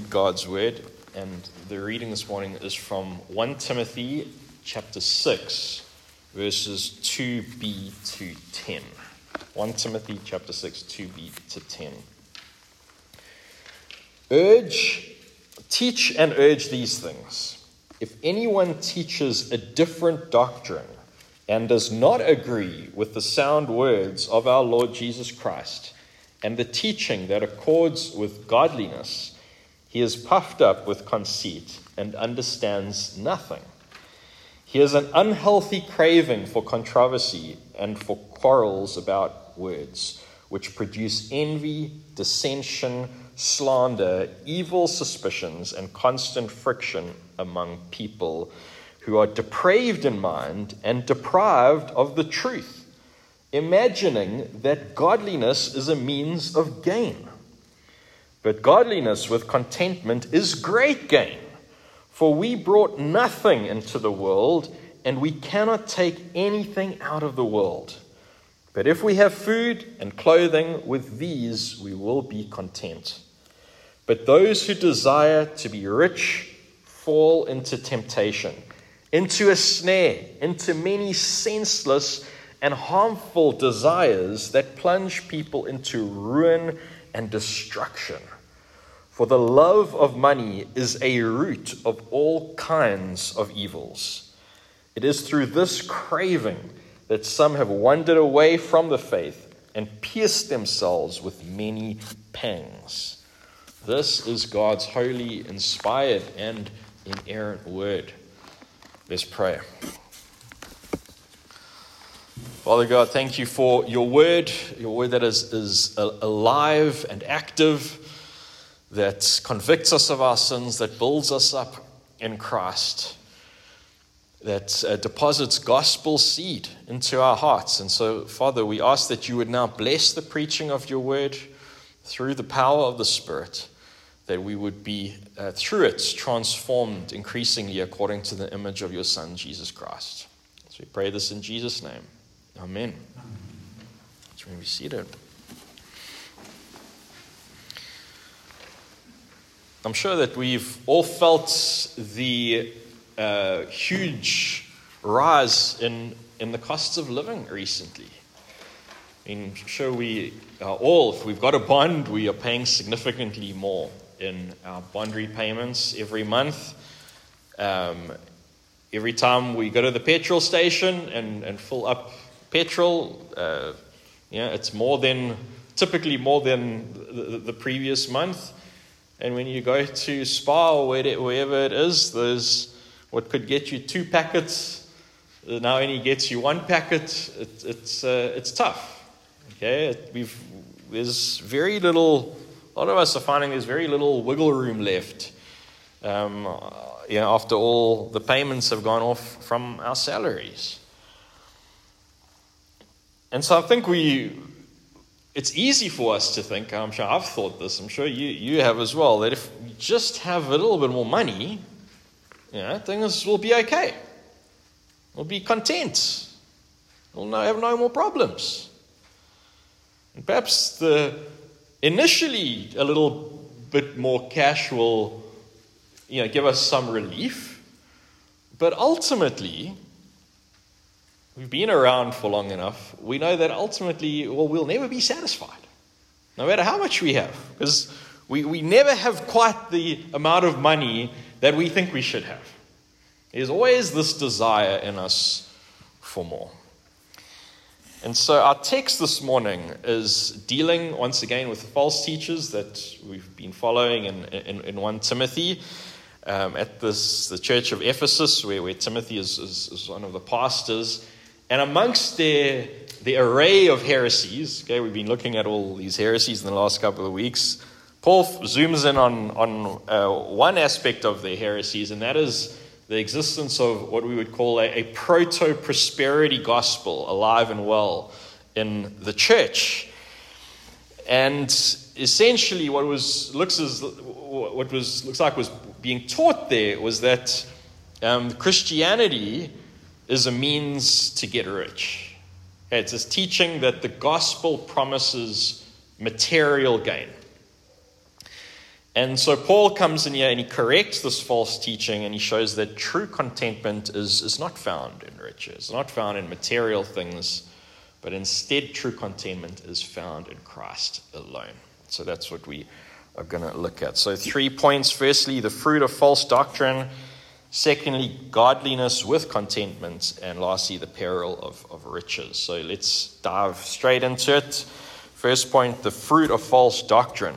read God's word. And the reading this morning is from 1 Timothy chapter 6, verses 2b to 10. 1 Timothy chapter 6, 2b to 10. Urge, teach and urge these things. If anyone teaches a different doctrine and does not agree with the sound words of our Lord Jesus Christ, and the teaching that accords with godliness, he is puffed up with conceit and understands nothing. He has an unhealthy craving for controversy and for quarrels about words, which produce envy, dissension, slander, evil suspicions, and constant friction among people who are depraved in mind and deprived of the truth imagining that godliness is a means of gain. But godliness with contentment is great gain, for we brought nothing into the world, and we cannot take anything out of the world. But if we have food and clothing, with these we will be content. But those who desire to be rich fall into temptation, into a snare, into many senseless and harmful desires that plunge people into ruin and destruction. For the love of money is a root of all kinds of evils. It is through this craving that some have wandered away from the faith and pierced themselves with many pangs. This is God's holy, inspired, and inerrant word. Let's pray. Father God, thank you for your word, your word that is, is alive and active, that convicts us of our sins, that builds us up in Christ, that uh, deposits gospel seed into our hearts. And so, Father, we ask that you would now bless the preaching of your word through the power of the Spirit, that we would be, uh, through it, transformed increasingly according to the image of your Son, Jesus Christ. So we pray this in Jesus' name. Amen. Let's be seated. I'm sure that we've all felt the uh, huge rise in, in the costs of living recently. I mean, sure, we are all, if we've got a bond, we are paying significantly more in our bond repayments every month. Um, every time we go to the petrol station and, and fill up petrol, uh, yeah, it's more than typically more than the, the, previous month. And when you go to Spar or wherever it is, there's what could get you two packets now only gets you one packet. It, it's uh, it's tough. Okay, we've there's very little. A lot of us are finding there's very little wiggle room left. Um, you know, after all the payments have gone off from our salaries. And so I think we, it's easy for us to think, I'm sure I've thought this, I'm sure you, you have as well, that if we just have a little bit more money, you know, things will be okay. We'll be content. We'll have no more problems. And perhaps the initially a little bit more cash will you know, give us some relief. But ultimately, we've been around for long enough, we know that ultimately, well, we'll never be satisfied, no matter how much we have, because we, we never have quite the amount of money that we think we should have. There's always this desire in us for more. And so our text this morning is dealing once again with the false teachers that we've been following in, in, in 1 Timothy. Um, at this, the church of Ephesus, where, where Timothy is, is, is one of the pastors, and amongst their, the array of heresies, okay, we've been looking at all these heresies in the last couple of weeks. Paul zooms in on, on uh, one aspect of their heresies, and that is the existence of what we would call a, a proto prosperity gospel alive and well in the church. And essentially, what was looks as what was looks like was being taught there was that um, Christianity is a means to get rich. It's this teaching that the gospel promises material gain. And so Paul comes in here and he corrects this false teaching and he shows that true contentment is, is not found in riches, not found in material things, but instead true contentment is found in Christ alone. So that's what we are going to look at. So, three points. Firstly, the fruit of false doctrine. Secondly, godliness with contentment. And lastly, the peril of, of riches. So, let's dive straight into it. First point the fruit of false doctrine.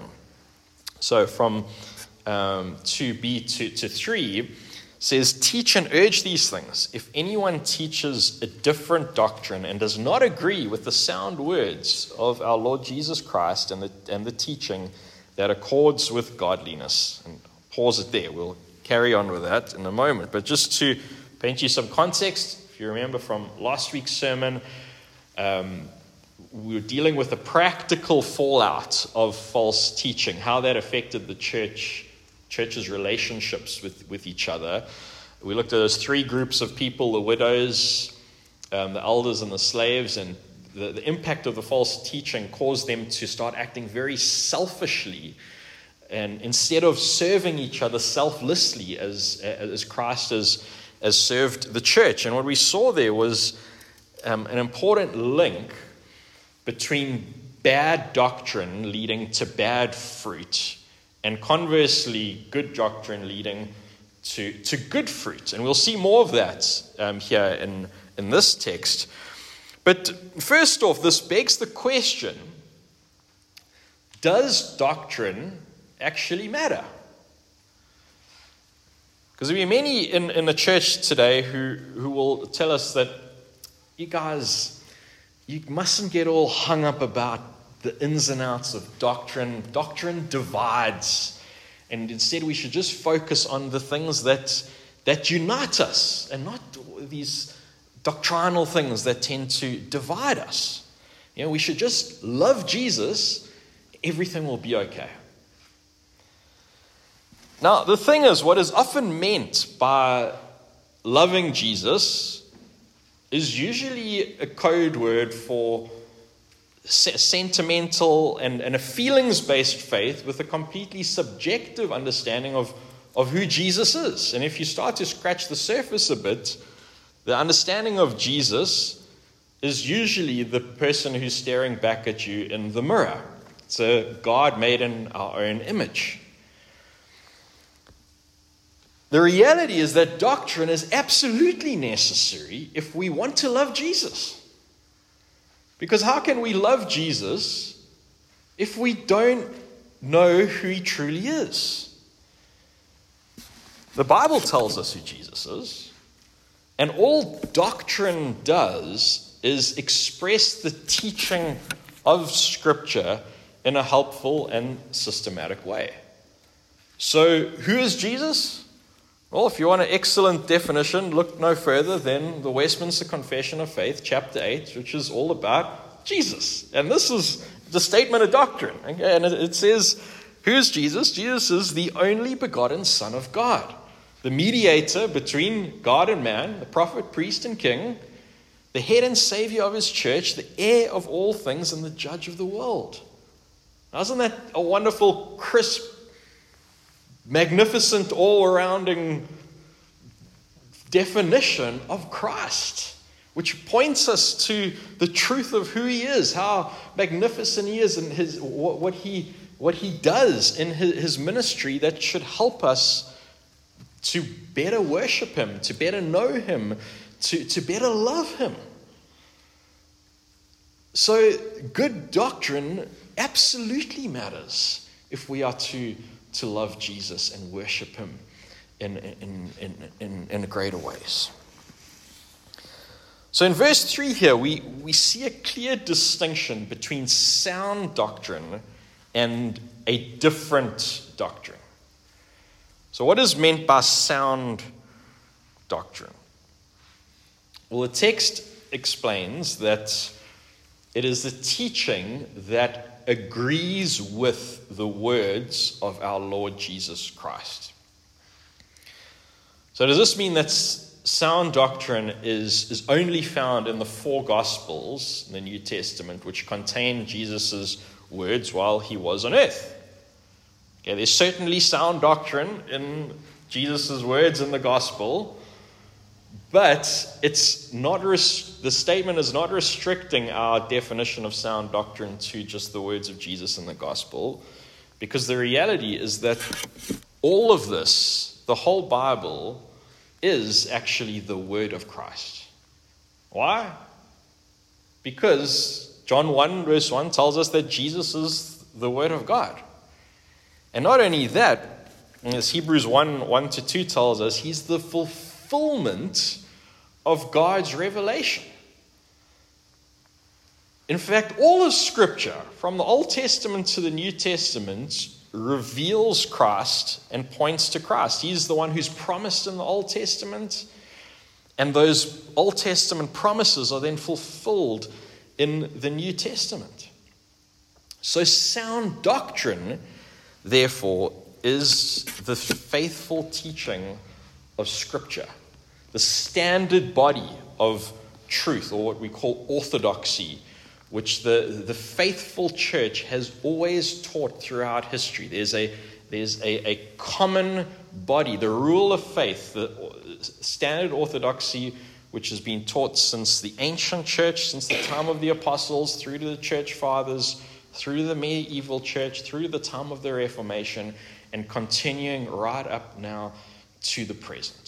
So, from um, 2b to, to 3 says, Teach and urge these things. If anyone teaches a different doctrine and does not agree with the sound words of our Lord Jesus Christ and the, and the teaching that accords with godliness, and pause it there. We'll carry on with that in a moment. But just to paint you some context, if you remember from last week's sermon, um, we were dealing with the practical fallout of false teaching, how that affected the church church's relationships with, with each other. We looked at those three groups of people the widows, um, the elders, and the slaves, and the, the impact of the false teaching caused them to start acting very selfishly. And instead of serving each other selflessly as, as Christ has, has served the church. And what we saw there was um, an important link between bad doctrine leading to bad fruit and conversely, good doctrine leading to, to good fruit. And we'll see more of that um, here in, in this text. But first off, this begs the question does doctrine actually matter? Because there are many in, in the church today who, who will tell us that you guys, you mustn't get all hung up about the ins and outs of doctrine. Doctrine divides. And instead, we should just focus on the things that, that unite us and not these doctrinal things that tend to divide us. You know, we should just love Jesus, everything will be okay. Now, the thing is, what is often meant by loving Jesus is usually a code word for sentimental and, and a feelings based faith with a completely subjective understanding of, of who Jesus is. And if you start to scratch the surface a bit, the understanding of Jesus is usually the person who's staring back at you in the mirror. It's a God made in our own image. The reality is that doctrine is absolutely necessary if we want to love Jesus. Because how can we love Jesus if we don't know who he truly is? The Bible tells us who Jesus is, and all doctrine does is express the teaching of Scripture in a helpful and systematic way. So, who is Jesus? Well, if you want an excellent definition, look no further than the Westminster Confession of Faith, chapter 8, which is all about Jesus. And this is the statement of doctrine. Okay? And it says, Who's Jesus? Jesus is the only begotten Son of God, the mediator between God and man, the prophet, priest, and king, the head and savior of his church, the heir of all things, and the judge of the world. Now, isn't that a wonderful, crisp magnificent, all arounding definition of Christ, which points us to the truth of who he is, how magnificent he is, and his, what, what he, what he does in his, his ministry that should help us to better worship him, to better know him, to, to better love him. So, good doctrine absolutely matters if we are to to love Jesus and worship Him in, in, in, in, in greater ways. So in verse 3 here, we, we see a clear distinction between sound doctrine and a different doctrine. So, what is meant by sound doctrine? Well, the text explains that it is the teaching that agrees with the words of our Lord Jesus Christ. So, does this mean that sound doctrine is, is only found in the four Gospels in the New Testament, which contain Jesus' words while he was on earth? Okay, there's certainly sound doctrine in Jesus' words in the gospel, but it's not res- the statement is not restricting our definition of sound doctrine to just the words of Jesus in the gospel, because the reality is that all of this, the whole Bible, is actually the word of Christ. Why? Because John 1, verse 1 tells us that Jesus is the word of God. And not only that, as Hebrews 1 1 to 2 tells us, he's the fulfillment of God's revelation. In fact, all of Scripture, from the Old Testament to the New Testament, reveals Christ and points to Christ. He's the one who's promised in the Old Testament, and those Old Testament promises are then fulfilled in the New Testament. So, sound doctrine therefore, is the faithful teaching of Scripture, the standard body of truth, or what we call orthodoxy, which the, the faithful church has always taught throughout history. There's a there's a, a common body, the rule of faith, the standard orthodoxy, which has been taught since the ancient church, since the time of the apostles, through to the church fathers, through the medieval church, through the time of the Reformation, and continuing right up now to the present.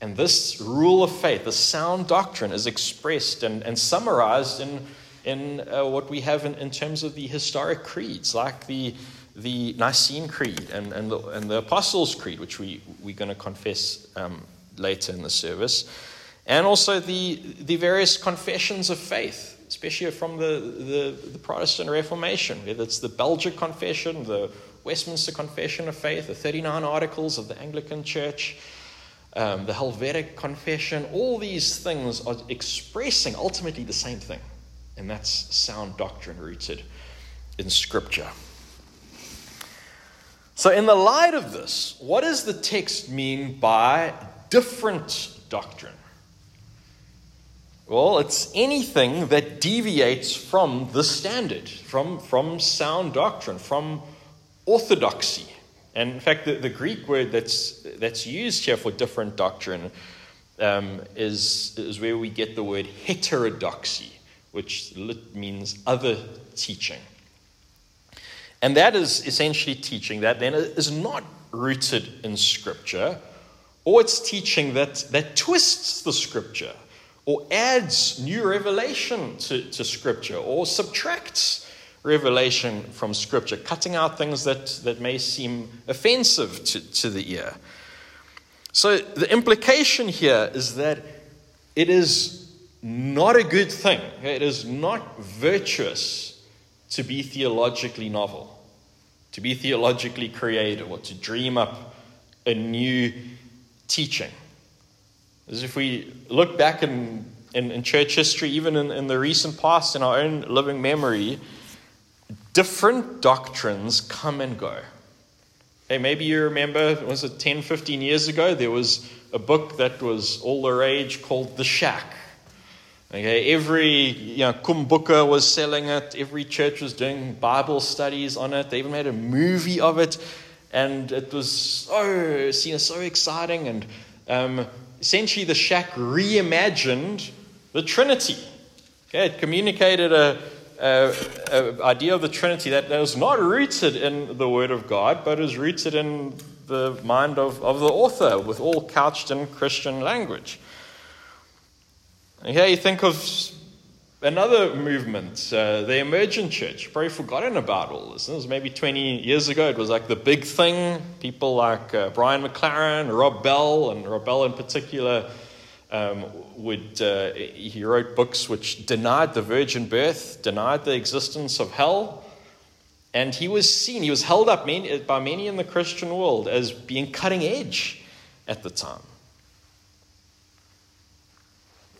And this rule of faith, the sound doctrine, is expressed and, and summarized in, in uh, what we have in, in terms of the historic creeds, like the, the Nicene Creed and, and, the, and the Apostles' Creed, which we, we're going to confess um, later in the service, and also the, the various confessions of faith especially from the, the, the, Protestant Reformation, whether it's the Belgic Confession, the Westminster Confession of Faith, the 39 Articles of the Anglican Church, um, the Helvetic Confession, all these things are expressing ultimately the same thing, and that's sound doctrine rooted in Scripture. So, in the light of this, what does the text mean by different doctrine? Well, it's anything that deviates from the standard, from, from sound doctrine, from orthodoxy. And in fact, the, the Greek word that's, that's used here for different doctrine um, is, is where we get the word heterodoxy, which means other teaching. And that is essentially teaching that then is not rooted in Scripture, or it's teaching that, that twists the Scripture or adds new revelation to, to Scripture or subtracts revelation from Scripture, cutting out things that, that may seem offensive to, to the ear. So the implication here is that it is not a good thing, it is not virtuous to be theologically novel, to be theologically creative, or to dream up a new teaching. As if we look back in, in, in church history, even in, in the recent past, in our own living memory, different doctrines come and go. Hey, maybe you remember, was it 10, 15 years ago? There was a book that was all the rage called The Shack. Okay, every you know, CUM Books was selling it, every church was doing Bible studies on it. They even made a movie of it, and it was so seen as so exciting. And um, essentially the shack reimagined the Trinity. Okay, it communicated a, a, a, idea of the Trinity that was not rooted in the Word of God, but is rooted in the mind of, of the author, with all couched in Christian language. Okay, you think of another movement, uh, the emergent church. Probably forgotten about all this. It was maybe 20 years ago. It was like the big thing. People like uh, Brian McLaren, Rob Bell, and Rob Bell in particular. Um, would uh, he wrote books which denied the virgin birth, denied the existence of hell, and he was seen, he was held up many, by many in the Christian world as being cutting edge at the time.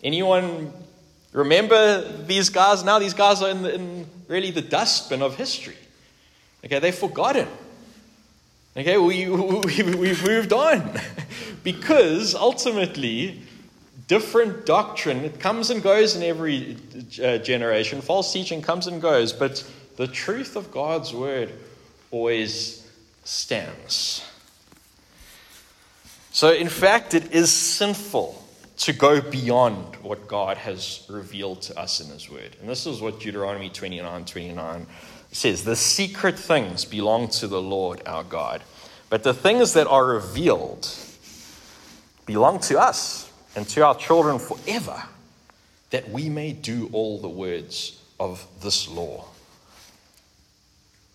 Anyone Remember these guys now? These guys are in, the, in really the dustbin of history. Okay, they've forgotten. Okay, we, we, we've moved on. because ultimately, different doctrine it comes and goes in every uh, generation. False teaching comes and goes, but the truth of God's word always stands. So, in fact, it is sinful to go beyond what God has revealed to us in His Word. And this is what Deuteronomy 29 29 says The secret things belong to the Lord our God, but the things that are revealed belong to us and to our children forever, that we may do all the words of this law.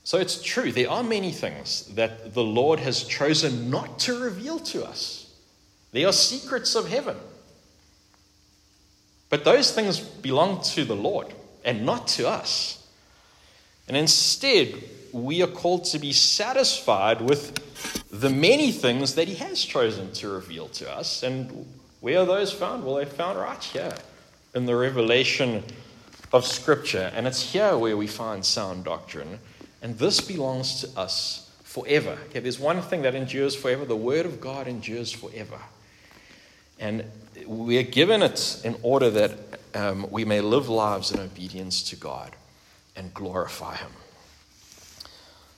So it's true, there are many things that the Lord has chosen not to reveal to us. They are secrets of heaven. But those things belong to the Lord and not to us. And instead, we are called to be satisfied with the many things that He has chosen to reveal to us. And where are those found? Well, they're found right here in the revelation of Scripture. And it's here where we find sound doctrine. And this belongs to us forever. Okay, there's one thing that endures forever the Word of God endures forever. And we are given it in order that um, we may live lives in obedience to God and glorify Him.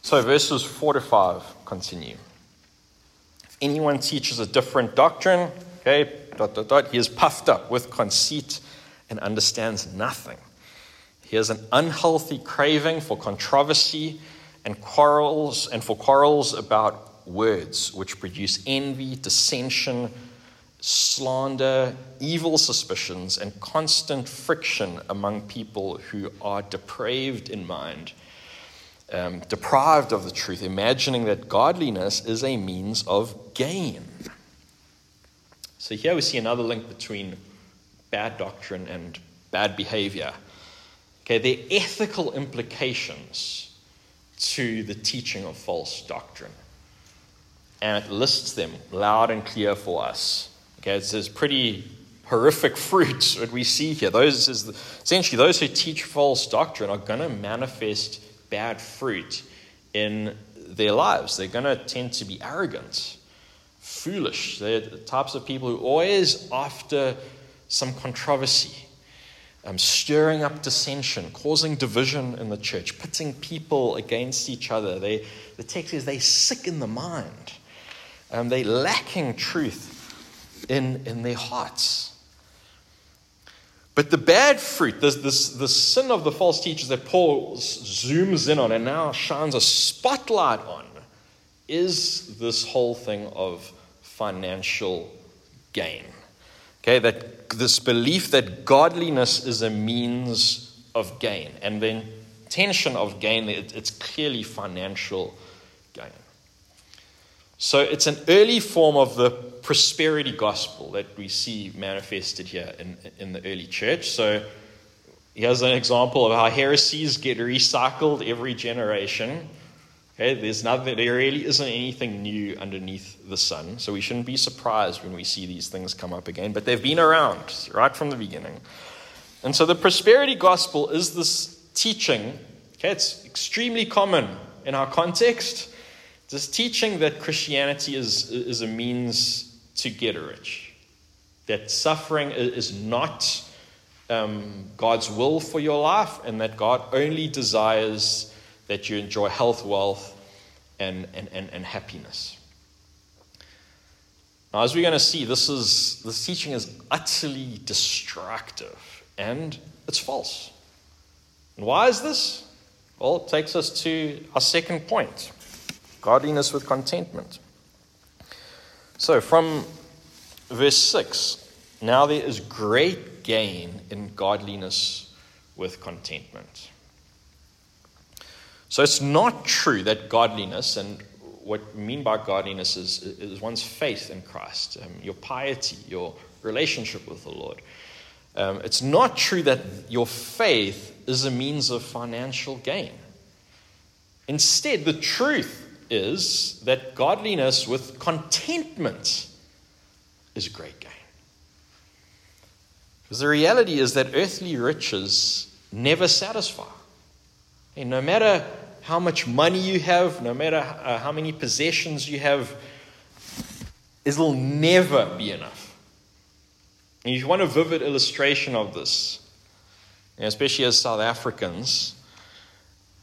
So, verses 4 to 5 continue. If anyone teaches a different doctrine, okay, dot, dot, dot, he is puffed up with conceit and understands nothing. He has an unhealthy craving for controversy and quarrels and for quarrels about words, which produce envy, dissension, slander, evil suspicions, and constant friction among people who are depraved in mind, um, deprived of the truth, imagining that godliness is a means of gain. So here we see another link between bad doctrine and bad behavior. Okay, there are ethical implications to the teaching of false doctrine. And it lists them loud and clear for us. Okay, it's this pretty horrific fruit that we see here. Those is essentially those who teach false doctrine are going to manifest bad fruit in their lives. They're going to tend to be arrogant, foolish. They're the types of people who always after some controversy um, stirring up dissension, causing division in the church, pitting people against each other. They, the text says they're sick in the mind. Um, they're lacking truth in, in their hearts. But the bad fruit, this, this, the sin of the false teachers that Paul zooms in on and now shines a spotlight on, is this whole thing of financial gain. Okay, that this belief that godliness is a means of gain, and the intention of gain, it's clearly financial gain. So it's an early form of the prosperity gospel that we see manifested here in, in the early church. So here's an example of how heresies get recycled every generation. Okay, there's nothing, there really isn't anything new underneath the sun, so we shouldn't be surprised when we see these things come up again. But they've been around right from the beginning. And so the prosperity gospel is this teaching, okay, it's extremely common in our context. This teaching that Christianity is, is a means to get rich, that suffering is not um, God's will for your life, and that God only desires that you enjoy health, wealth, and, and, and, and happiness. Now, as we're going to see, this, is, this teaching is utterly destructive and it's false. And why is this? Well, it takes us to our second point godliness with contentment. So, from verse 6, now there is great gain in godliness with contentment. So it's not true that godliness, and what we mean by godliness is, is one's faith in Christ, um, your piety, your relationship with the Lord. Um, it's not true that your faith is a means of financial gain. Instead, the truth is that godliness with contentment is a great gain. Because the reality is that earthly riches never satisfy. And no matter how much money you have, no matter uh, how many possessions you have, it'll never be enough. And if you want a vivid illustration of this, especially as South Africans,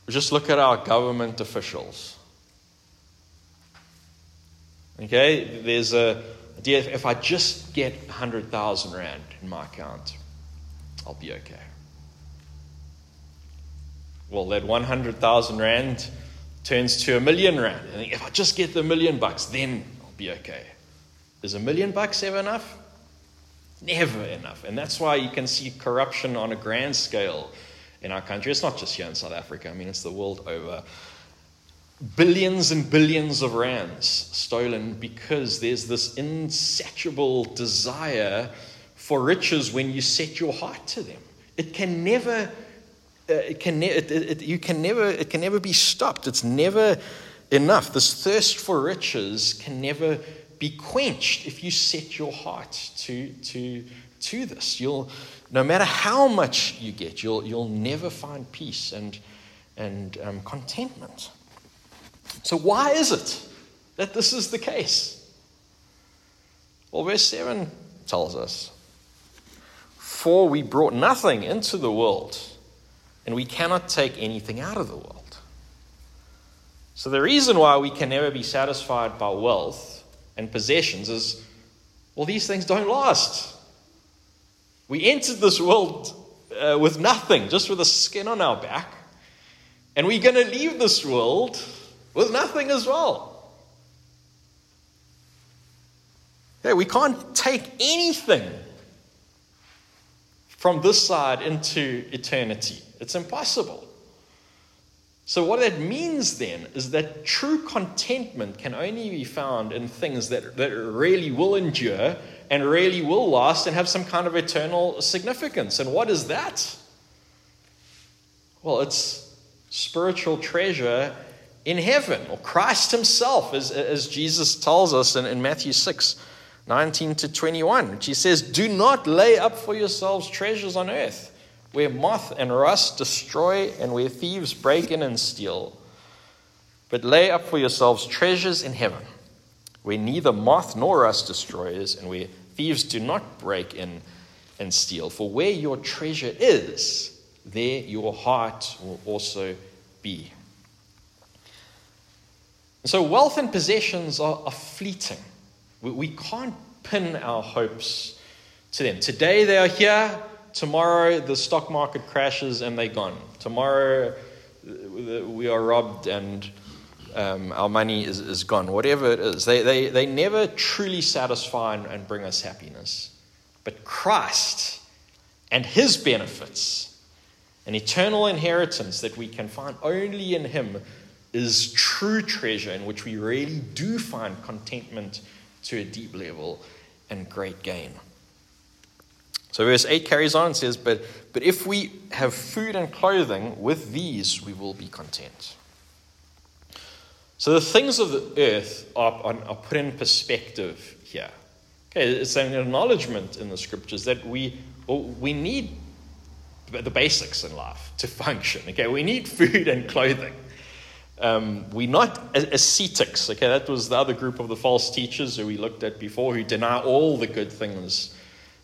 just look at our government officials. Okay, there's a if I just get 100,000 Rand in my account, I'll be okay. Well, that 100,000 Rand turns to a million Rand. And if I just get the million bucks, then I'll be okay. Is a million bucks ever enough? Never enough. And that's why you can see corruption on a grand scale in our country. It's not just here in South Africa, I mean, it's the world over. Billions and billions of rands stolen because there's this insatiable desire for riches when you set your heart to them. It can never. Uh, it can ne- it, it, you can never it can never be stopped it's never enough this thirst for riches can never be quenched if you set your heart to to to this you'll no matter how much you get, you'll, you'll never find peace and, and um, contentment. So, why is it that this is the case? Well, verse 7 tells us For we brought nothing into the world, and we cannot take anything out of the world. So, the reason why we can never be satisfied by wealth and possessions is well, these things don't last. We entered this world uh, with nothing, just with a skin on our back. And we're going to leave this world with nothing as well. Yeah, we can't take anything from this side into eternity. It's impossible. So, what that means then is that true contentment can only be found in things that, that really will endure and really will last and have some kind of eternal significance. And what is that? Well, it's spiritual treasure in heaven, or Christ Himself, as, as Jesus tells us in, in Matthew 6 19 to 21, which He says, Do not lay up for yourselves treasures on earth, where moth and rust destroy and where thieves break in and steal. But lay up for yourselves treasures in heaven, where neither moth nor rust destroys and where Thieves do not break in and steal. For where your treasure is, there your heart will also be. so, wealth and possessions are, are fleeting. We, we can't pin our hopes to them. Today they are here, tomorrow the stock market crashes and they're gone. Tomorrow we are robbed and um, our money is, is gone, whatever it is. They, they, they never truly satisfy and, and bring us happiness. But Christ and his benefits, an eternal inheritance that we can find only in him, is true treasure in which we really do find contentment to a deep level and great gain. So verse 8 carries on and says, But, but if we have food and clothing, with these we will be content. So the things of the earth are, are, put in perspective here. Okay, it's an acknowledgement in the scriptures that we, oh, we need the basics in life to function. Okay, we need food and clothing. Um, we're not ascetics. Okay, that was the other group of the false teachers who we looked at before who deny all the good things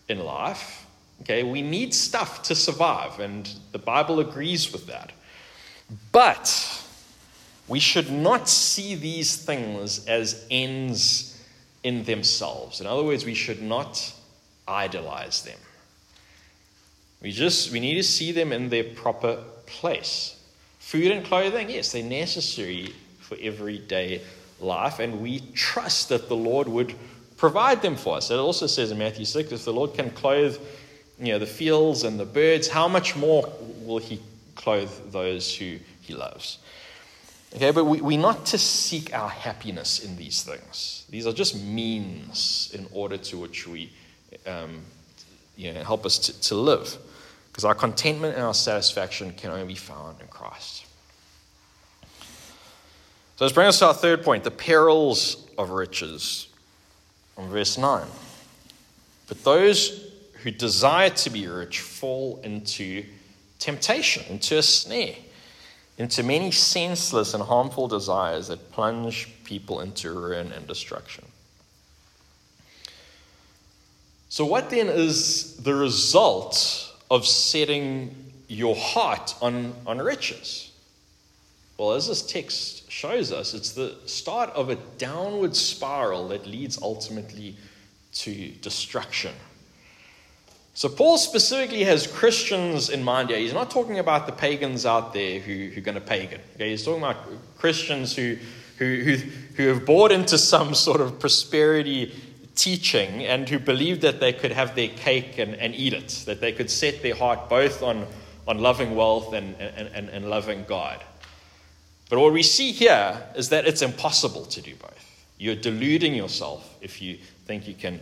in life. Okay, we need stuff to survive, and the Bible agrees with that. But we should not see these things as ends in themselves. In other words, we should not idolize them. We just we need to see them in their proper place. Food and clothing, yes, they're necessary for everyday life, and we trust that the Lord would provide them for us. It also says in Matthew 6 if the Lord can clothe you know, the fields and the birds, how much more will He clothe those who He loves? Okay, but we, we're not to seek our happiness in these things. These are just means in order to which we um, you know, help us to, to live. Because our contentment and our satisfaction can only be found in Christ. So let's bring us to our third point the perils of riches. On verse 9. But those who desire to be rich fall into temptation, into a snare into many senseless and harmful desires that plunge people into ruin and destruction. So, what then is the result of setting your heart on, on riches? Well, as this text shows us, it's the start of a downward spiral that leads ultimately to destruction. So, Paul specifically has Christians in mind here. He's not talking about the pagans out there who, who are going to pagan. Okay? He's talking about Christians who, who, who, who have bought into some sort of prosperity teaching and who believed that they could have their cake and, and eat it, that they could set their heart both on, on loving wealth and, and, and, loving God. But what we see here is that it's impossible to do both. You're deluding yourself if you think you can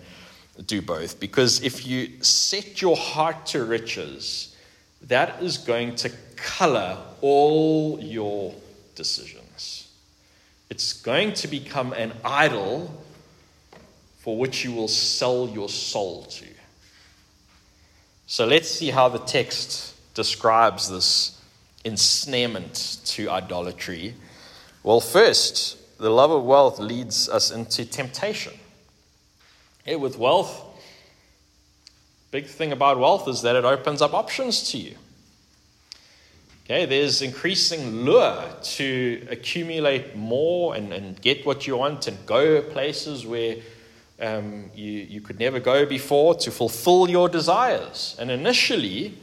do both. Because if you set your heart to riches, that is going to color all your decisions. It's going to become an idol for which you will sell your soul to. So let's see how the text describes this ensnarement to idolatry. Well, first, the love of wealth leads us into temptation. Okay, with wealth, big thing about wealth is that it opens up options to you. Okay, there's increasing lure to accumulate more and, and get what you want and go places where um, you, you could never go before to fulfill your desires. And initially,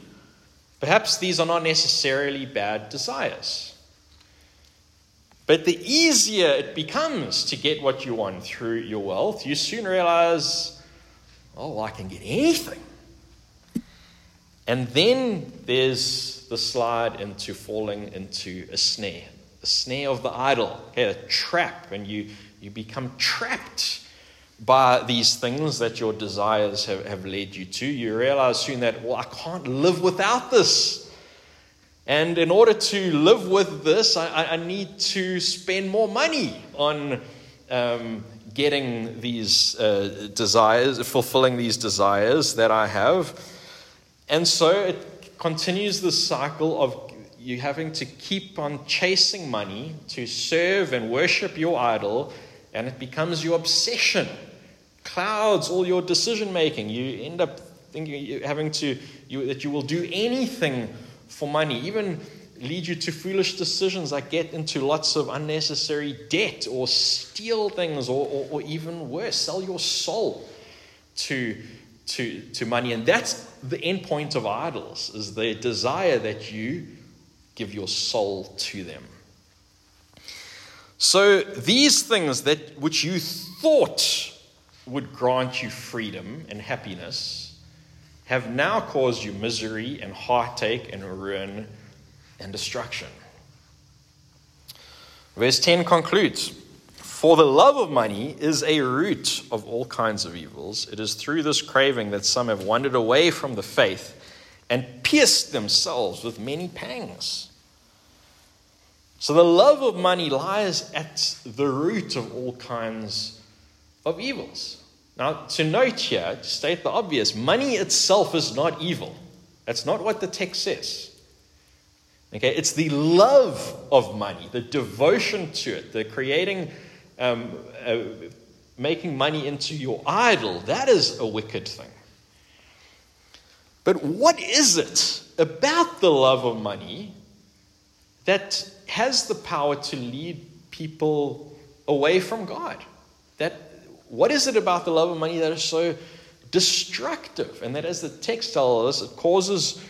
perhaps these are not necessarily bad desires. But the easier it becomes to get what you want through your wealth, you soon realize, oh, I can get anything. And then there's the slide into falling into a snare, the snare of the idol, okay, a trap, and you, you become trapped by these things that your desires have, have led you to, you realize soon that, well, I can't live without this. And in order to live with this, I, I need to spend more money on um, getting these uh, desires, fulfilling these desires that I have. And so it continues the cycle of you having to keep on chasing money to serve and worship your idol, and it becomes your obsession clouds all your decision making. You end up thinking having to you, that you will do anything for money, even lead you to foolish decisions like get into lots of unnecessary debt or steal things or, or, or even worse, sell your soul to, to, to money. And that's the end point of idols, is the desire that you give your soul to them. So these things that which you thought would grant you freedom and happiness have now caused you misery and heartache and ruin and destruction. Verse 10 concludes For the love of money is a root of all kinds of evils. It is through this craving that some have wandered away from the faith and pierced themselves with many pangs. So the love of money lies at the root of all kinds of evils. Now, to note here, to state the obvious, money itself is not evil. That's not what the text says. Okay, it's the love of money, the devotion to it, the creating, um, uh, making money into your idol. That is a wicked thing. But what is it about the love of money that has the power to lead people away from God? That what is it about the love of money that is so destructive? And that, as the text tells us, it causes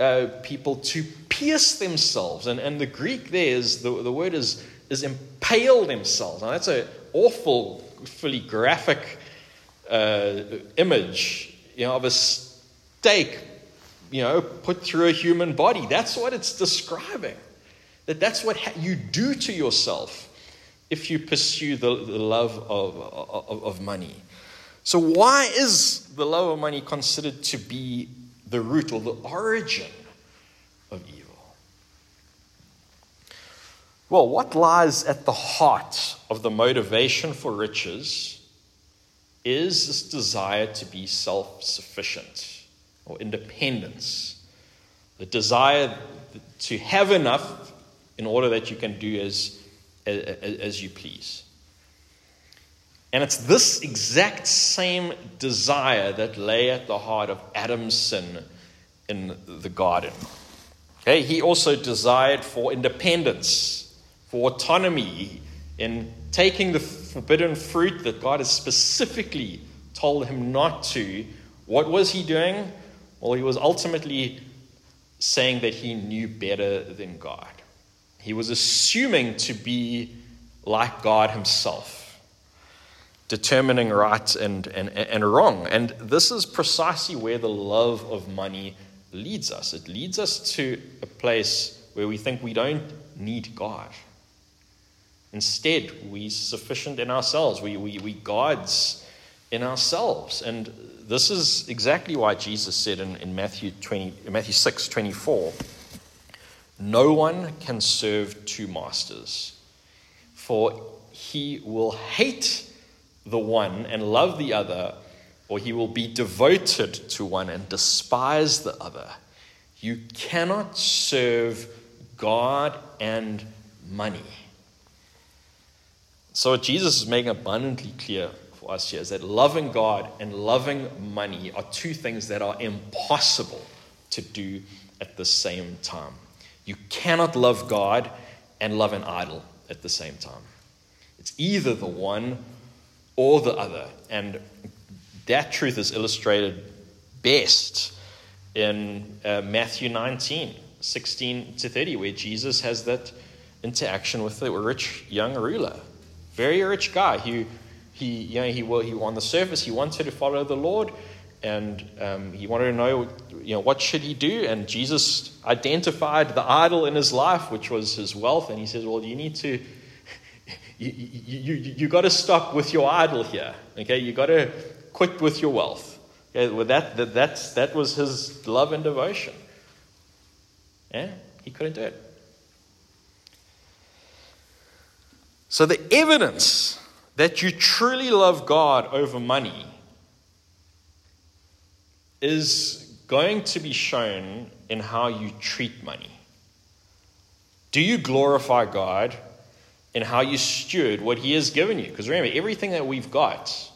uh, people to pierce themselves. And, and the Greek there is, the, the word is, is impale themselves. Now, that's an awful, fully graphic uh, image you know, of a stake you know, put through a human body. That's what it's describing. That that's what you do to yourself if you pursue the, the love of, of, of money. So, why is the love of money considered to be the root or the origin of evil? Well, what lies at the heart of the motivation for riches is this desire to be self sufficient or independence, the desire to have enough in order that you can do as as you please. And it's this exact same desire that lay at the heart of Adam's sin in the garden. Okay, he also desired for independence. for autonomy, in taking the forbidden fruit that God has specifically told him not to, what was he doing? Well, he was ultimately saying that he knew better than God. He was assuming to be like God himself, determining right and, and, and wrong. And this is precisely where the love of money leads us. It leads us to a place where we think we don't need God. Instead, we're sufficient in ourselves. We, we, we gods in ourselves. And this is exactly why Jesus said in, in Matthew, 20, Matthew 6 24, No one can serve two masters, for he will hate the one and love the other, or he will be devoted to one and despise the other. You cannot serve God and money. So, what Jesus is making abundantly clear for us here is that loving God and loving money are two things that are impossible to do at the same time. You cannot love God and love an idol at the same time. It's either the one or the other. And that truth is illustrated best in uh, Matthew 19, 16 to 30, where Jesus has that interaction with the rich young ruler very rich guy who he, you know, he, he on the surface, he wanted to follow the Lord and um, he wanted to know, you know, what should he do? And Jesus identified the idol in his life, which was his wealth. And he says, well, you need to, you, you, you, you got to stop with your idol here. Okay, you got to quit with your wealth. Okay, well, that, that, that's, that was his love and devotion. Yeah, he couldn't do it. So, the evidence that you truly love God over money is going to be shown in how you treat money. Do you glorify God in how you steward what He has given you? Because remember, everything that we've got,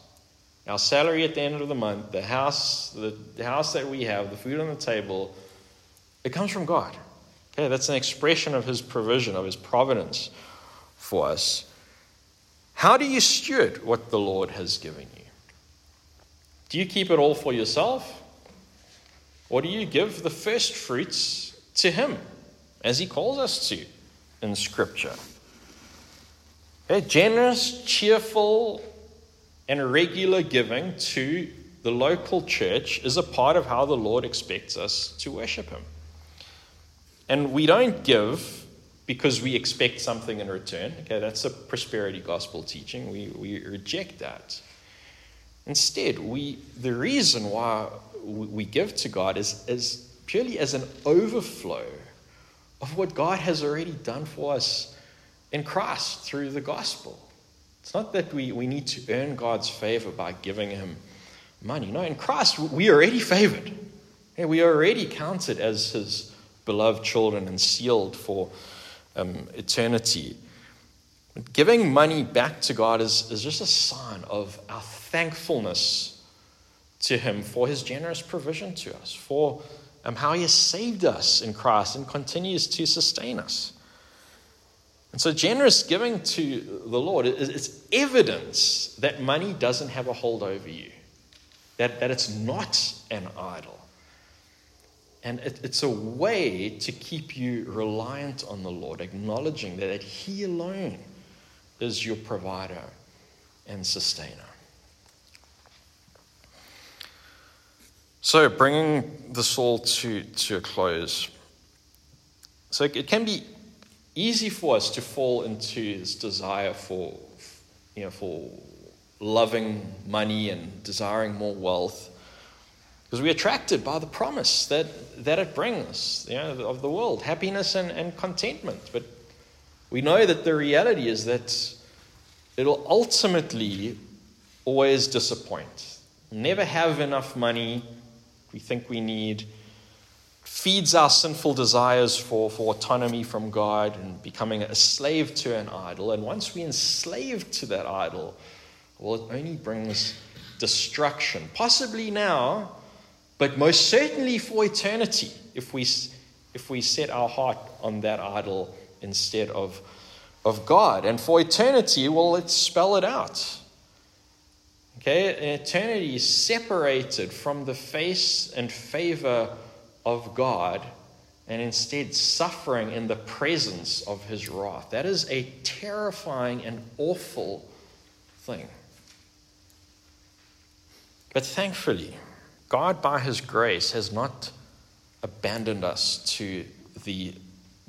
our salary at the end of the month, the house, the, house that we have, the food on the table, it comes from God. Okay, that's an expression of His provision, of His providence for us. How do you steward what the Lord has given you? Do you keep it all for yourself? Or do you give the first fruits to Him, as He calls us to in Scripture? A generous, cheerful, and regular giving to the local church is a part of how the Lord expects us to worship Him. And we don't give because we expect something in return. Okay, that's a prosperity gospel teaching. We, we reject that. Instead, we, the reason why we give to God is, is purely as an overflow of what God has already done for us in Christ through the gospel. It's not that we, we need to earn God's favor by giving Him money. No, in Christ, we are already favored. We are already counted as His beloved children and sealed for um, eternity. Giving money back to God is, is just a sign of our thankfulness to Him for His generous provision to us, for um, how He has saved us in Christ and continues to sustain us. And so, generous giving to the Lord is evidence that money doesn't have a hold over you, that, that it's not an idol. And it, it's a way to keep you reliant on the Lord, acknowledging that He alone is your provider and sustainer. So, bringing this all to, to a close. So, it can be easy for us to fall into this desire for, you know, for loving money and desiring more wealth. Because we're attracted by the promise that, that it brings you know, of the world happiness and, and contentment. But we know that the reality is that it'll ultimately always disappoint. Never have enough money we think we need, feeds our sinful desires for, for autonomy from God and becoming a slave to an idol. And once we're enslaved to that idol, well, it only brings destruction. Possibly now, but most certainly for eternity if we, if we set our heart on that idol instead of of God. And for eternity, well, let's spell it out. Okay, eternity separated from the face and favor of God and instead suffering in the presence of his wrath. That is a terrifying and awful thing. But thankfully, God, by his grace, has not abandoned us to the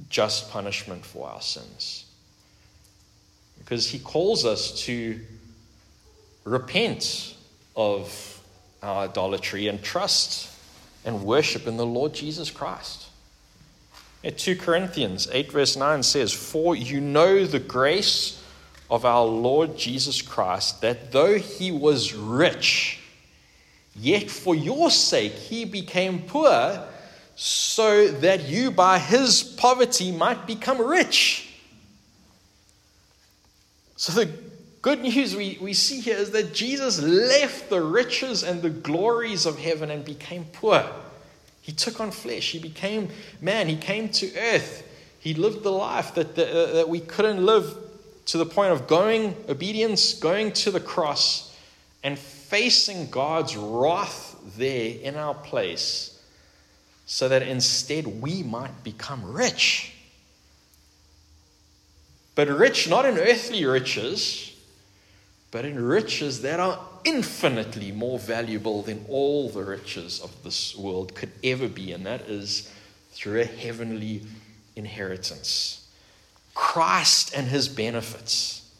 just punishment for our sins. Because he calls us to repent of our idolatry and trust and worship in the Lord Jesus Christ. 2 Corinthians 8, verse 9 says, For you know the grace of our Lord Jesus Christ, that though he was rich, yet for your sake he became poor, so that you by his poverty might become rich. So the good news we, we see here is that Jesus left the riches and the glories of heaven and became poor. He took on flesh. He became man. He came to earth. He lived the life that, that, uh, that we couldn't live to the point of going, obedience, going to the cross, and facing God's wrath there in our place, so that instead we might become rich. But rich not in earthly riches, but in riches that are infinitely more valuable than all the riches of this world could ever be, and that is through a heavenly inheritance. Christ and his benefits,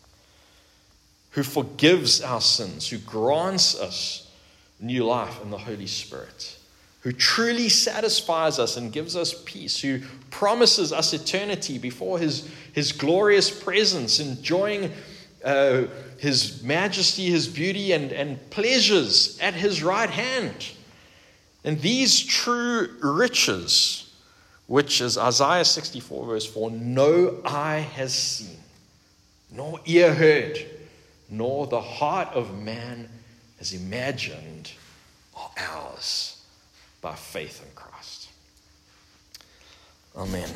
who forgives our sins, who grants us new life in the Holy Spirit, who truly satisfies us and gives us peace, who promises us eternity before his, his glorious presence, enjoying. Uh, his majesty, his beauty, and, and pleasures at his right hand. And these true riches, which is Isaiah 64, verse 4, no eye has seen, nor ear heard, nor the heart of man has imagined, are ours by faith in Christ. Amen.